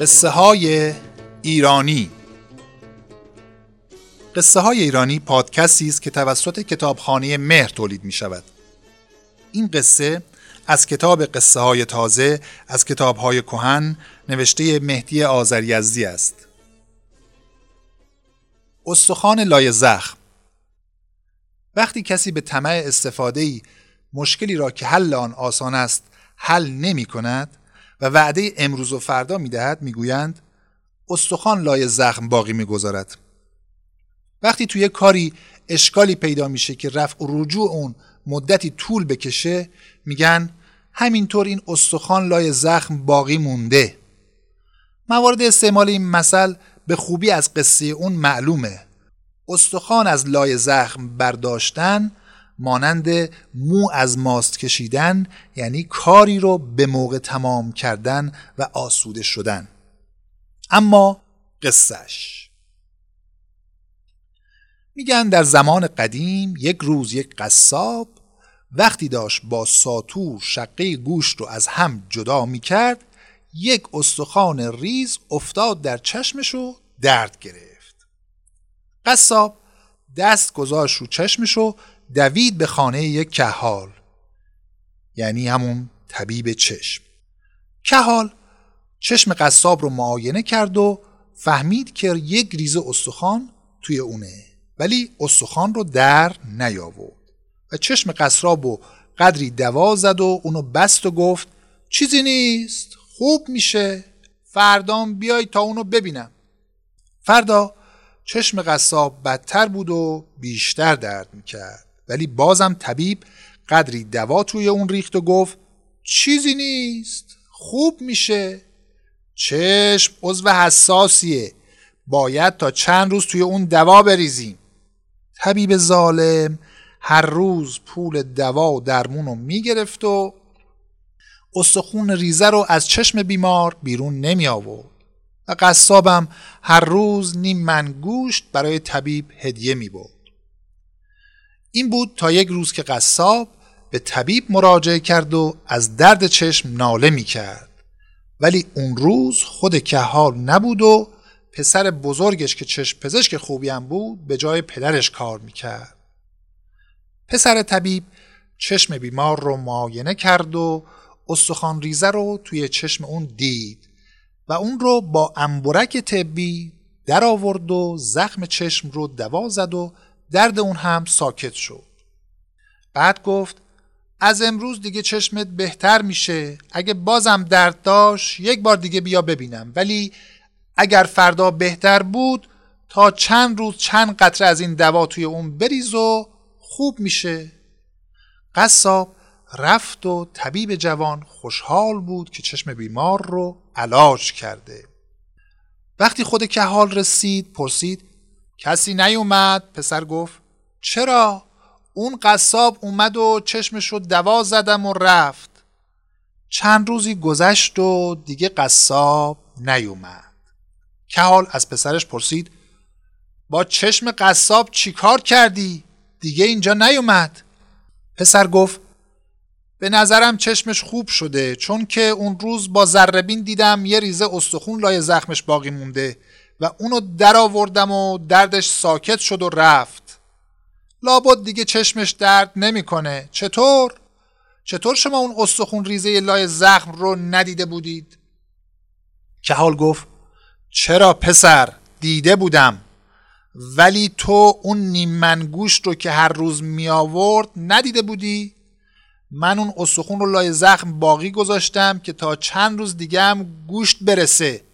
قصه های ایرانی قصه های ایرانی پادکستی است که توسط کتابخانه مهر تولید می شود. این قصه از کتاب قصه های تازه از کتاب های کهن نوشته مهدی آذریزدی است. استخوان لای زخم وقتی کسی به طمع استفاده مشکلی را که حل آن آسان است حل نمی کند و وعده امروز و فردا می دهد می گویند استخوان لای زخم باقی می گذارد. وقتی توی کاری اشکالی پیدا میشه که رفع و رجوع اون مدتی طول بکشه میگن همینطور این استخوان لای زخم باقی مونده موارد استعمال این مثل به خوبی از قصه اون معلومه استخوان از لای زخم برداشتن مانند مو از ماست کشیدن یعنی کاری رو به موقع تمام کردن و آسوده شدن. اما قصهش میگن در زمان قدیم یک روز یک قصاب وقتی داشت با ساتور شقه گوشت رو از هم جدا می‌کرد یک استخوان ریز افتاد در چشمش و درد گرفت. قصاب دست گذاشت رو چشمش و دوید به خانه یک کهال یعنی همون طبیب چشم. کهال چشم قصاب رو معاینه کرد و فهمید که یک ریزه استخوان توی اونه ولی استخوان رو در نیاورد. و چشم قصاب و قدری دوا زد و اونو بست و گفت چیزی نیست خوب میشه. فردام بیای تا اونو ببینم. فردا چشم قصاب بدتر بود و بیشتر درد می‌کرد. ولی بازم طبیب قدری دوا توی اون ریخت و گفت چیزی نیست خوب میشه. چشم عضو حساسیه. باید تا چند روز توی اون دوا بریزیم. طبیب ظالم هر روز پول دوا و درمون رو می‌گرفت و استخون ریزه رو از چشم بیمار بیرون نمی آورد و قصابم هر روز نیم من گوشت برای طبیب هدیه می بود. این بود تا یک روز که قصاب به طبیب مراجعه کرد و از درد چشم ناله می کرد ولی اون روز خود کهال نبود و پسر بزرگش که چشم پزشک خوبی هم بود به جای پدرش کار می‌کرد. پسر طبیب چشم بیمار رو معاینه کرد و استخوان ریزه رو توی چشم اون دید و اون رو با انبرک طبی در آورد و زخم چشم رو دوا زد و درد اون هم ساکت شد. بعد گفت از امروز دیگه چشمت بهتر میشه. اگه بازم درد داشت یک بار دیگه بیا ببینم. ولی اگر فردا بهتر بود تا چند روز چند قطره از این دوا توی اون بریز و خوب میشه. قصاب رفت و طبیب جوان خوشحال بود که چشم بیمار رو علاج کرده. وقتی خود کهال رسید پرسید کسی نیومد؟ پسر گفت چرا؟ اون قصاب اومد و چشمش رو دوا زدم و رفت. چند روزی گذشت و دیگه قصاب نیومد. کهال از پسرش پرسید با چشم قصاب چیکار کردی؟ دیگه اینجا نیومد. پسر گفت به نظرم چشمش خوب شده چون که اون روز با ذربین دیدم یه ریزه استخون لای زخمش باقی مونده. و اونو در آوردم و دردش ساکت شد و رفت. لابد دیگه چشمش درد نمی‌کنه. چطور؟ چطور شما اون استخون ریزه لای زخم رو ندیده بودید؟ کهال گفت چرا پسر؟ دیده بودم. ولی تو اون نیمن گوشت رو که هر روز می آورد ندیده بودی؟ من اون استخون رو لای زخم باقی گذاشتم که تا چند روز دیگه هم گوشت برسه.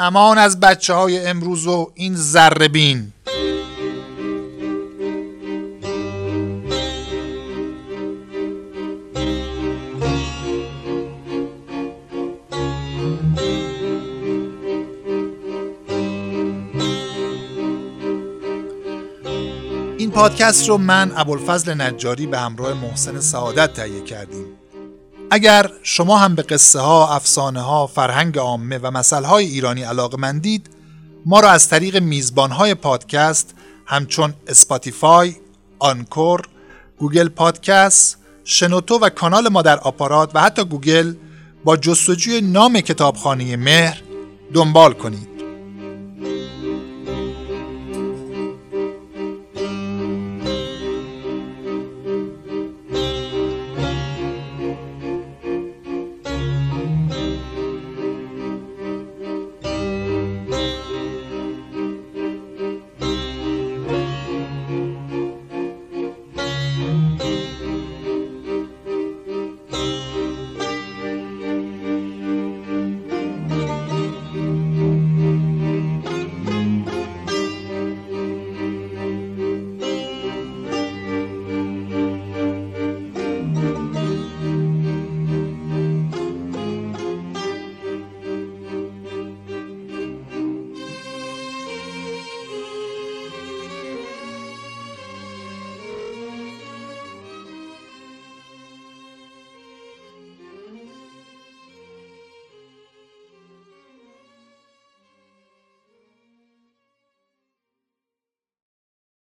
امان از بچه های امروز و این زربین این پادکست رو من ابوالفضل نجاری به همراه محسن سعادت تهیه کردیم. اگر شما هم به قصه ها، افسانه ها، فرهنگ عامه و مثل های ایرانی علاقه مندید ما را از طریق میزبان های پادکست همچون Spotify، Anchor، Google Podcast، شنوتو و کانال ما در آپارات و حتی گوگل با جستجوی نام کتابخانه مهر دنبال کنید.